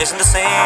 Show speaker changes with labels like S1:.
S1: Isn't the same.